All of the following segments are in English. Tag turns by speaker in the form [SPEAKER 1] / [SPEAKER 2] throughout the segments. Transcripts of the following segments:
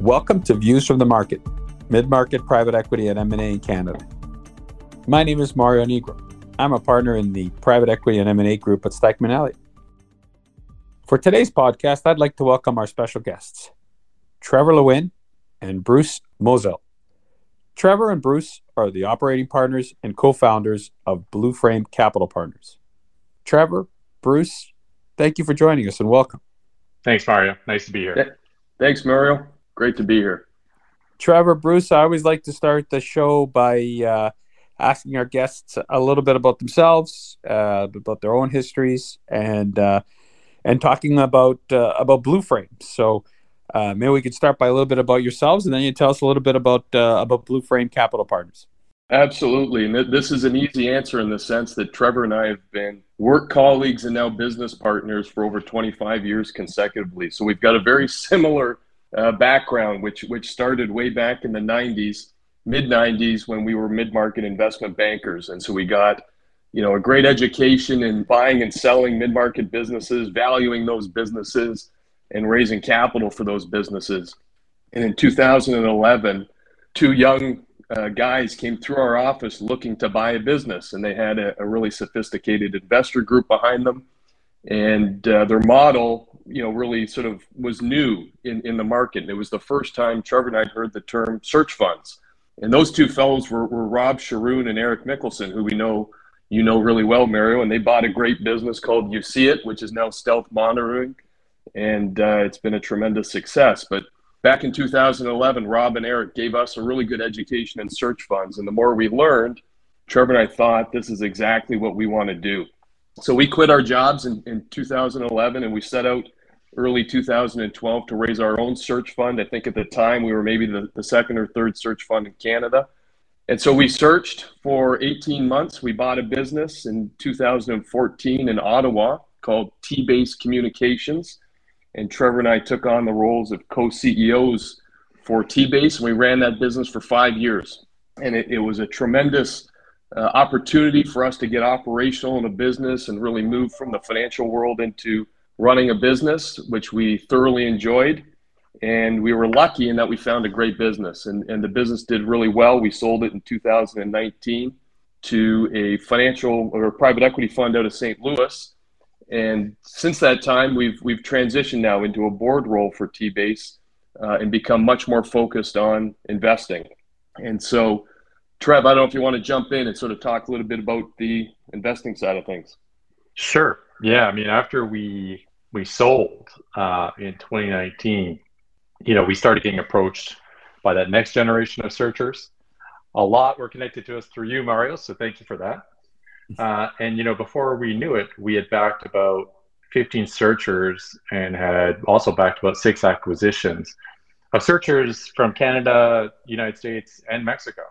[SPEAKER 1] Welcome to Views from the Market, mid-market private equity and M&A in Canada. My name is Mario Nigro. I'm a partner in the private equity and M&A group at Stikeman Elliott. For today's podcast, I'd like to welcome our special guests, Trevor Lewin and Bruce Moselle. Trevor and Bruce are the operating partners and co-founders of Blue Frame Capital Partners. Trevor, Bruce, thank you for joining us and welcome.
[SPEAKER 2] Thanks, Mario. Nice to be here.
[SPEAKER 3] Thanks, Mario. Great to be here.
[SPEAKER 1] Trevor, Bruce, I always like to start the show by uh, asking our guests a little bit about themselves, uh, about their own histories, and uh, and talking about uh, about Blue Frame. So uh, maybe we could start by a little bit about yourselves, and then you tell us a little bit about uh, about Blue Frame Capital Partners.
[SPEAKER 3] Absolutely, and this is an easy answer in the sense that Trevor and I have been work colleagues and now business partners for over 25 years consecutively. So we've got a very similar uh, background, which which started way back in the 90s, mid 90s, when we were mid market investment bankers, and so we got you know a great education in buying and selling mid market businesses, valuing those businesses, and raising capital for those businesses. And in 2011, two young uh, guys came through our office looking to buy a business, and they had a, a really sophisticated investor group behind them. And uh, their model you know, really sort of was new in, in the market. And it was the first time Trevor and I heard the term search funds. And those two fellows were, were Rob Sharoon and Eric Mickelson, who we know you know really well, Mario. And they bought a great business called You See It, which is now Stealth Monitoring. And uh, it's been a tremendous success. But back in 2011, Rob and Eric gave us a really good education in search funds. And the more we learned, Trevor and I thought this is exactly what we want to do. So we quit our jobs in, in 2011 and we set out early 2012 to raise our own search fund. I think at the time we were maybe the, the second or third search fund in Canada. And so we searched for 18 months. We bought a business in 2014 in Ottawa called T Base Communications. And Trevor and I took on the roles of co CEOs for T Base. And we ran that business for five years. And it, it was a tremendous uh, opportunity for us to get operational in a business and really move from the financial world into running a business, which we thoroughly enjoyed. And we were lucky in that we found a great business, and, and the business did really well. We sold it in 2019 to a financial or private equity fund out of St. Louis. And since that time, we've we've transitioned now into a board role for T-Base uh, and become much more focused on investing. And so, Trev, I don't know if you want to jump in and sort of talk a little bit about the investing side of things.
[SPEAKER 2] Sure. Yeah. I mean, after we we sold uh, in 2019, you know, we started getting approached by that next generation of searchers. A lot were connected to us through you, Mario. So thank you for that. Uh, and you know, before we knew it, we had backed about 15 searchers and had also backed about six acquisitions of searchers from Canada, United States, and Mexico.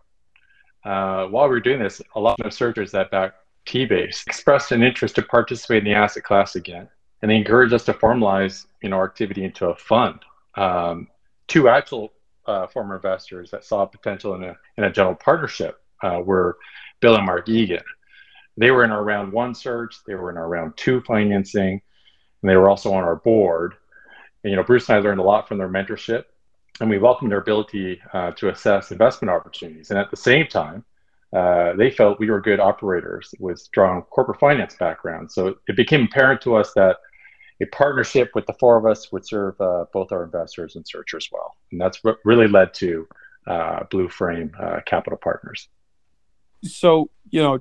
[SPEAKER 2] Uh, while we were doing this, a lot of searchers that backed T-Base expressed an interest to participate in the asset class again and they encouraged us to formalize you know our activity into a fund. Um, two actual uh, former investors that saw potential in a in a general partnership uh, were Bill and Mark Egan. They were in our round one search. They were in our round two financing, and they were also on our board. And you know, Bruce and I learned a lot from their mentorship, and we welcomed their ability uh, to assess investment opportunities. And at the same time, uh, they felt we were good operators with strong corporate finance backgrounds. So it became apparent to us that a partnership with the four of us would serve uh, both our investors and searchers well. And that's what really led to uh, Blue Frame uh, Capital Partners.
[SPEAKER 1] So, you know,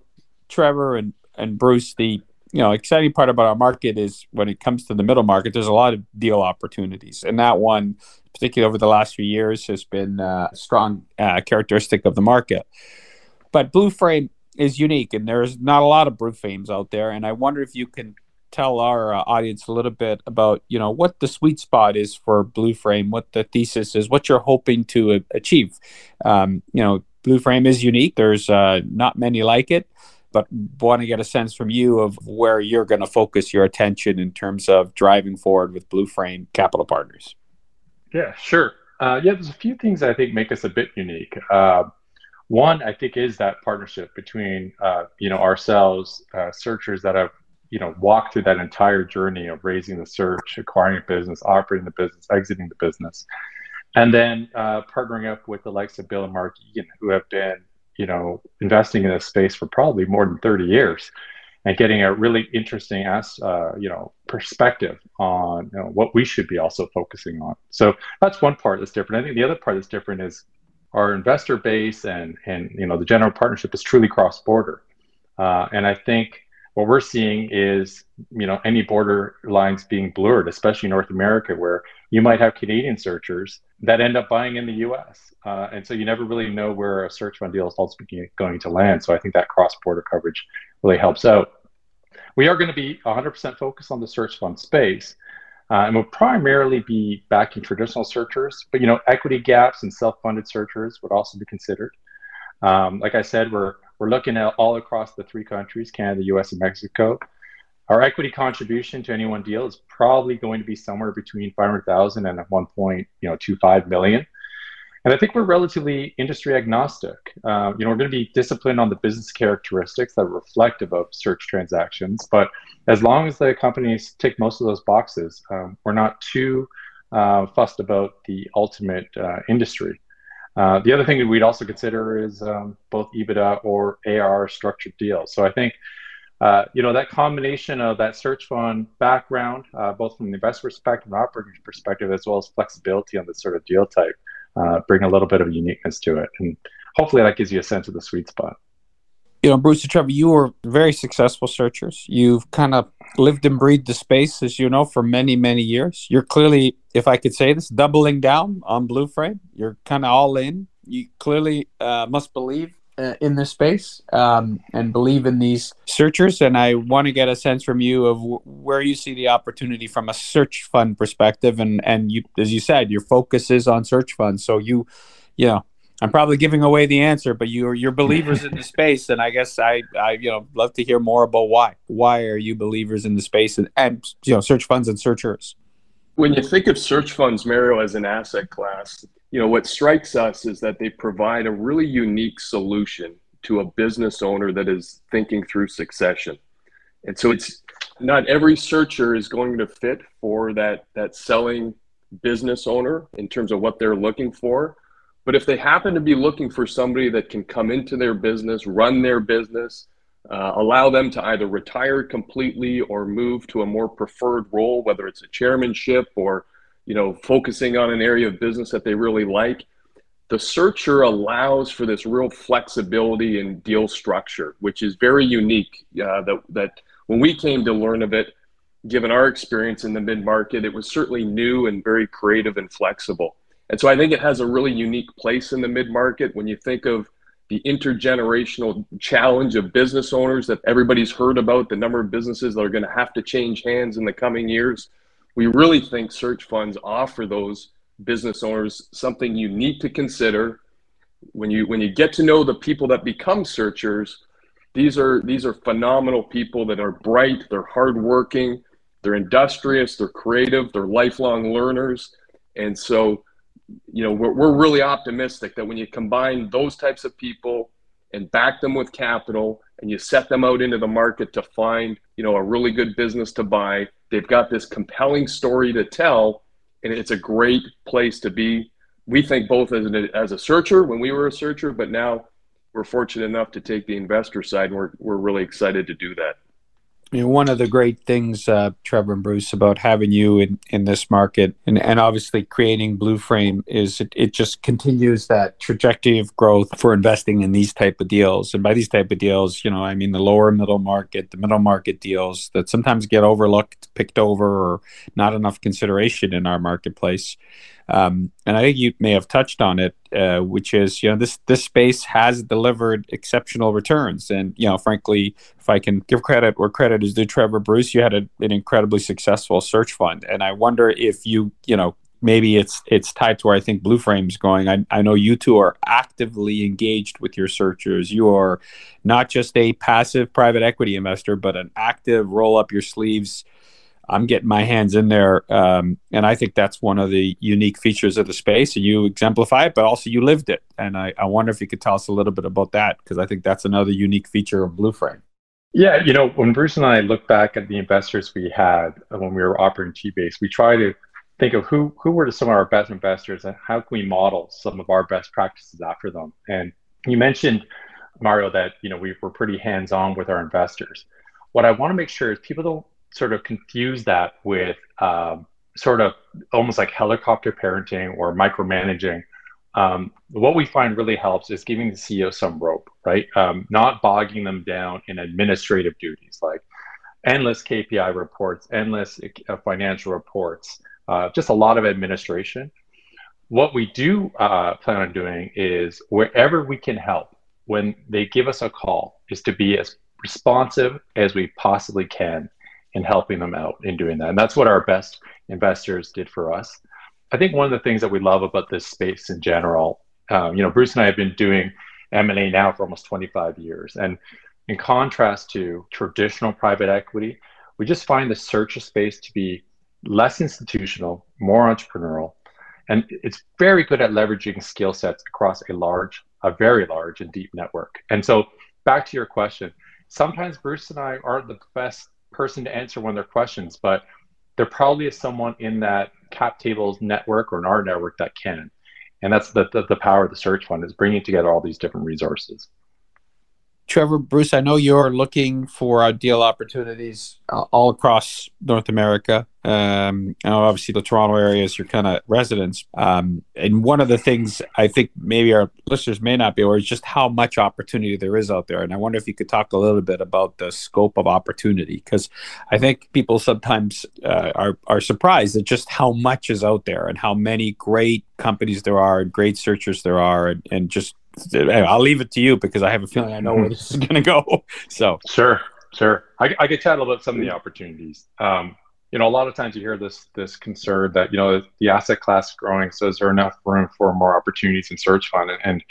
[SPEAKER 1] Trevor and, and Bruce, the you know exciting part about our market is when it comes to the middle market, there's a lot of deal opportunities, and that one, particularly over the last few years, has been uh, a strong uh, characteristic of the market. But Blue Frame is unique, and there's not a lot of Blue Frames out there. And I wonder if you can tell our uh, audience a little bit about you know what the sweet spot is for blue frame what the thesis is what you're hoping to achieve. Um, you know blue frame is unique. There's uh, not many like it but want to get a sense from you of where you're going to focus your attention in terms of driving forward with blue frame capital partners.
[SPEAKER 2] Yeah sure. Uh, yeah there's a few things i think make us a bit unique. Uh, one i think is that partnership between uh, you know ourselves uh, searchers that have you know walk through that entire journey of raising the search acquiring a business operating the business exiting the business and then uh, partnering up with the likes of Bill and Mark Egan, who have been, you know, investing in this space for probably more than 30 years, and getting a really interesting, as uh, you know, perspective on you know, what we should be also focusing on. So that's one part that's different. I think the other part that's different is our investor base and and you know the general partnership is truly cross border, uh, and I think what we're seeing is you know any border lines being blurred, especially North America, where you might have Canadian searchers that end up buying in the U.S. Uh, and so you never really know where a search fund deal is ultimately going to land. So I think that cross-border coverage really helps out. We are going to be 100% focused on the search fund space, uh, and we'll primarily be backing traditional searchers, but you know equity gaps and self-funded searchers would also be considered. Um, like I said, we're we're looking at all across the three countries, Canada, US, and Mexico. Our equity contribution to any one deal is probably going to be somewhere between 500,000 and 1.25 million. And I think we're relatively industry agnostic. Uh, you know, we're going to be disciplined on the business characteristics that are reflective of search transactions. But as long as the companies tick most of those boxes, um, we're not too uh, fussed about the ultimate uh, industry. Uh, the other thing that we'd also consider is um, both EBITDA or AR structured deals. So I think, uh, you know, that combination of that search fund background, uh, both from the investor perspective and operator perspective, as well as flexibility on the sort of deal type, uh, bring a little bit of uniqueness to it. And hopefully that gives you a sense of the sweet spot
[SPEAKER 1] you know, Bruce and Trevor, you were very successful searchers. You've kind of lived and breathed the space, as you know, for many, many years. You're clearly, if I could say this, doubling down on Blue Frame. You're kind of all in. You clearly uh, must believe uh, in this space um, and believe in these searchers. And I want to get a sense from you of w- where you see the opportunity from a search fund perspective. And and you, as you said, your focus is on search funds. So you, you know, I'm probably giving away the answer, but you're you're believers in the space, and I guess I I you know love to hear more about why. Why are you believers in the space and, and you know search funds and searchers?
[SPEAKER 3] When you think of search funds, Mario, as an asset class, you know what strikes us is that they provide a really unique solution to a business owner that is thinking through succession, and so it's not every searcher is going to fit for that that selling business owner in terms of what they're looking for but if they happen to be looking for somebody that can come into their business, run their business, uh, allow them to either retire completely or move to a more preferred role, whether it's a chairmanship or you know focusing on an area of business that they really like, the searcher allows for this real flexibility in deal structure, which is very unique. Uh, that that when we came to learn of it, given our experience in the mid market, it was certainly new and very creative and flexible. And so I think it has a really unique place in the mid market when you think of the intergenerational challenge of business owners that everybody's heard about, the number of businesses that are going to have to change hands in the coming years. We really think search funds offer those business owners something you need to consider when you when you get to know the people that become searchers these are these are phenomenal people that are bright they're hardworking they're industrious they're creative they're lifelong learners and so you know, we're, we're really optimistic that when you combine those types of people and back them with capital and you set them out into the market to find, you know, a really good business to buy, they've got this compelling story to tell and it's a great place to be. We think both as, an, as a searcher when we were a searcher, but now we're fortunate enough to take the investor side and we're, we're really excited to do that.
[SPEAKER 1] You know, one of the great things, uh, Trevor and Bruce, about having you in, in this market and, and obviously creating Blue Frame is it, it just continues that trajectory of growth for investing in these type of deals. And by these type of deals, you know, I mean the lower middle market, the middle market deals that sometimes get overlooked, picked over, or not enough consideration in our marketplace. Um, and I think you may have touched on it, uh, which is you know this this space has delivered exceptional returns, and you know frankly, if I can give credit where credit is due, Trevor Bruce, you had a, an incredibly successful search fund, and I wonder if you you know maybe it's it's tied to where I think Blue Frame's going. I, I know you two are actively engaged with your searchers. You are not just a passive private equity investor, but an active roll up your sleeves I'm getting my hands in there, um, and I think that's one of the unique features of the space. And you exemplify it, but also you lived it. And I, I wonder if you could tell us a little bit about that because I think that's another unique feature of Blue Frame.
[SPEAKER 2] Yeah, you know, when Bruce and I look back at the investors we had when we were operating T-Base, we try to think of who who were some of our best investors and how can we model some of our best practices after them. And you mentioned Mario that you know we were pretty hands on with our investors. What I want to make sure is people don't sort of confuse that with um, sort of almost like helicopter parenting or micromanaging. Um, what we find really helps is giving the CEO some rope, right? Um, not bogging them down in administrative duties like endless KPI reports, endless uh, financial reports, uh, just a lot of administration. What we do uh, plan on doing is wherever we can help, when they give us a call, is to be as responsive as we possibly can in helping them out in doing that. And that's what our best investors did for us. I think one of the things that we love about this space in general, um, you know, Bruce and I have been doing M&A now for almost 25 years. And in contrast to traditional private equity, we just find the search space to be less institutional, more entrepreneurial, and it's very good at leveraging skill sets across a large, a very large and deep network. And so back to your question, sometimes Bruce and I aren't the best person to answer one of their questions, but there probably is someone in that cap tables network or in our network that can. And that's the, the, the power of the search fund is bringing together all these different resources.
[SPEAKER 1] Trevor, Bruce, I know you're looking for deal opportunities uh, all across North America. Um, obviously, the Toronto area is your kind of residence. Um, and one of the things I think maybe our listeners may not be aware is just how much opportunity there is out there. And I wonder if you could talk a little bit about the scope of opportunity, because I think people sometimes uh, are, are surprised at just how much is out there and how many great companies there are and great searchers there are and, and just I'll leave it to you because I have a feeling I know where this is going to go. So
[SPEAKER 2] sure, sure. I, I could chat about some of the opportunities. Um, you know, a lot of times you hear this this concern that you know the asset class is growing, so is there enough room for more opportunities in search fund? And, and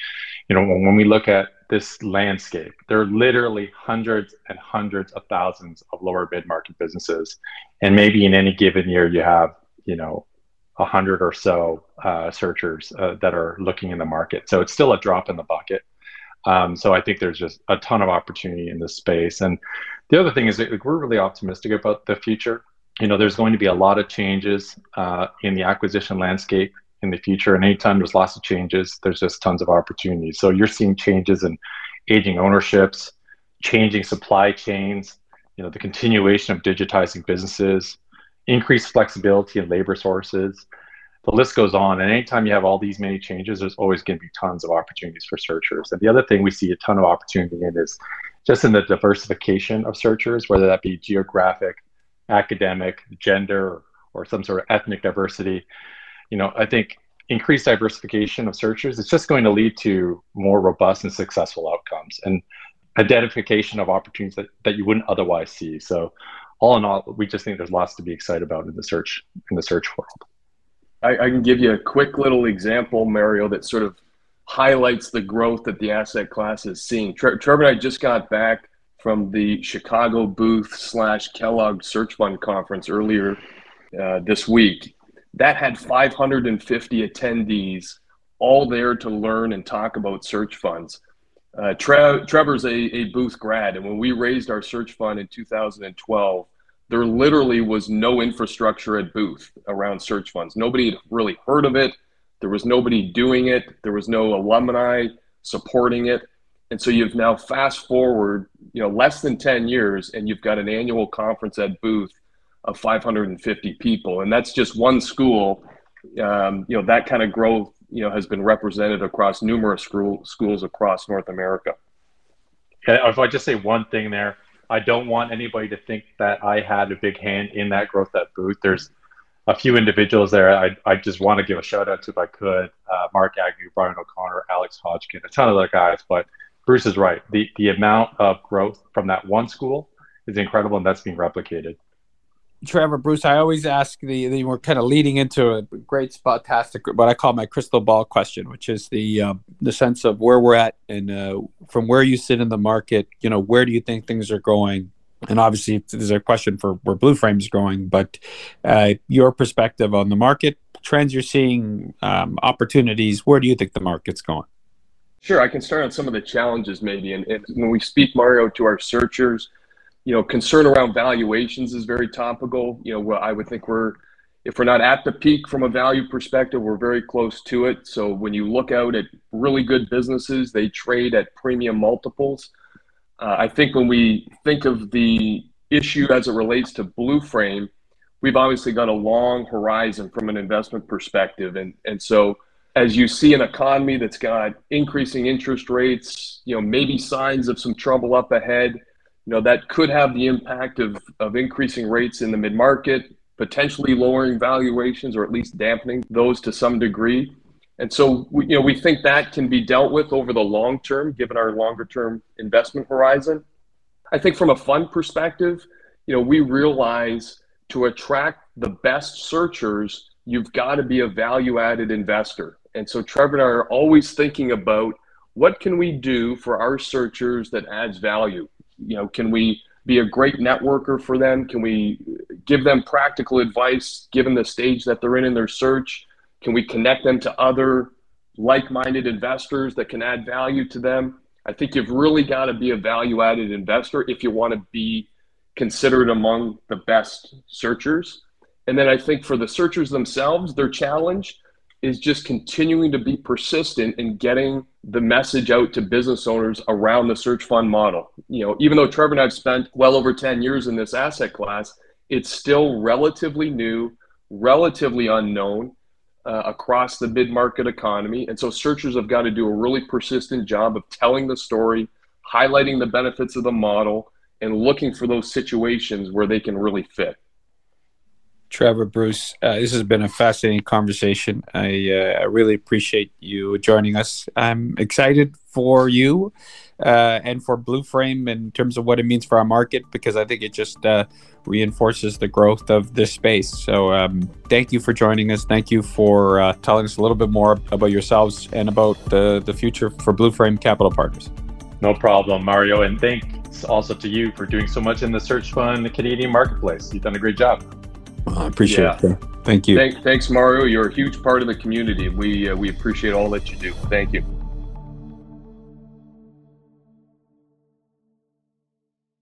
[SPEAKER 2] you know, when, when we look at this landscape, there are literally hundreds and hundreds of thousands of lower mid market businesses, and maybe in any given year you have you know a hundred or so uh, searchers uh, that are looking in the market. So it's still a drop in the bucket. Um, so I think there's just a ton of opportunity in this space. And the other thing is that we're really optimistic about the future. You know, there's going to be a lot of changes uh, in the acquisition landscape in the future. And anytime there's lots of changes, there's just tons of opportunities. So you're seeing changes in aging ownerships, changing supply chains, you know, the continuation of digitizing businesses, increased flexibility in labor sources. The list goes on. And anytime you have all these many changes, there's always going to be tons of opportunities for searchers. And the other thing we see a ton of opportunity in is just in the diversification of searchers, whether that be geographic, academic, gender, or some sort of ethnic diversity. You know, I think increased diversification of searchers is just going to lead to more robust and successful outcomes and identification of opportunities that, that you wouldn't otherwise see. So all in all, we just think there's lots to be excited about in the search in the search world.
[SPEAKER 3] I, I can give you a quick little example, Mario, that sort of highlights the growth that the asset class is seeing. Tre- Trevor and I just got back from the Chicago booth slash Kellogg Search Fund conference earlier uh, this week. That had 550 attendees, all there to learn and talk about search funds. Uh, Tre- Trevor's a, a booth grad, and when we raised our search fund in 2012, there literally was no infrastructure at Booth around search funds. Nobody had really heard of it. There was nobody doing it. There was no alumni supporting it. And so you've now fast forward, you know, less than 10 years, and you've got an annual conference at Booth of 550 people. And that's just one school. Um, you know, that kind of growth, you know, has been represented across numerous school, schools across North America.
[SPEAKER 2] If I just say one thing there, I don't want anybody to think that I had a big hand in that growth at Booth. There's a few individuals there I, I just want to give a shout out to if I could uh, Mark Agnew, Brian O'Connor, Alex Hodgkin, a ton of other guys. But Bruce is right. The, the amount of growth from that one school is incredible, and that's being replicated.
[SPEAKER 1] Trevor, Bruce, I always ask the, the we're kind of leading into a great spotastic, what I call my crystal ball question, which is the uh, the sense of where we're at and uh, from where you sit in the market. You know, where do you think things are going? And obviously, there's a question for where Blue Frame is going, but uh, your perspective on the market trends you're seeing, um, opportunities. Where do you think the market's going?
[SPEAKER 3] Sure, I can start on some of the challenges maybe. And, and when we speak, Mario, to our searchers you know, concern around valuations is very topical. You know, I would think we're if we're not at the peak from a value perspective, we're very close to it. So when you look out at really good businesses, they trade at premium multiples. Uh, I think when we think of the issue as it relates to Blue Frame, we've obviously got a long horizon from an investment perspective. And, and so as you see an economy that's got increasing interest rates, you know, maybe signs of some trouble up ahead, you know, that could have the impact of, of increasing rates in the mid market, potentially lowering valuations or at least dampening those to some degree. And so, we, you know, we think that can be dealt with over the long term, given our longer term investment horizon. I think from a fund perspective, you know, we realize to attract the best searchers, you've got to be a value added investor. And so Trevor and I are always thinking about what can we do for our searchers that adds value? You know, can we be a great networker for them? Can we give them practical advice given the stage that they're in in their search? Can we connect them to other like minded investors that can add value to them? I think you've really got to be a value added investor if you want to be considered among the best searchers. And then I think for the searchers themselves, their challenge is just continuing to be persistent in getting the message out to business owners around the search fund model. You know, even though Trevor and I've spent well over 10 years in this asset class, it's still relatively new, relatively unknown uh, across the mid market economy. And so searchers have got to do a really persistent job of telling the story, highlighting the benefits of the model, and looking for those situations where they can really fit.
[SPEAKER 1] Trevor, Bruce, uh, this has been a fascinating conversation. I, uh, I, really appreciate you joining us. I'm excited for you uh, and for Blue Frame in terms of what it means for our market because I think it just uh, reinforces the growth of this space. So, um, thank you for joining us. Thank you for uh, telling us a little bit more about yourselves and about the, the future for Blue Frame Capital Partners.
[SPEAKER 2] No problem, Mario. And thanks also to you for doing so much in the search fund, the Canadian marketplace. You've done a great job.
[SPEAKER 1] Well, I appreciate yeah. it. Thank you.
[SPEAKER 3] Thank, thanks, Mario. You're a huge part of the community. We uh, we appreciate all that you do. Thank you.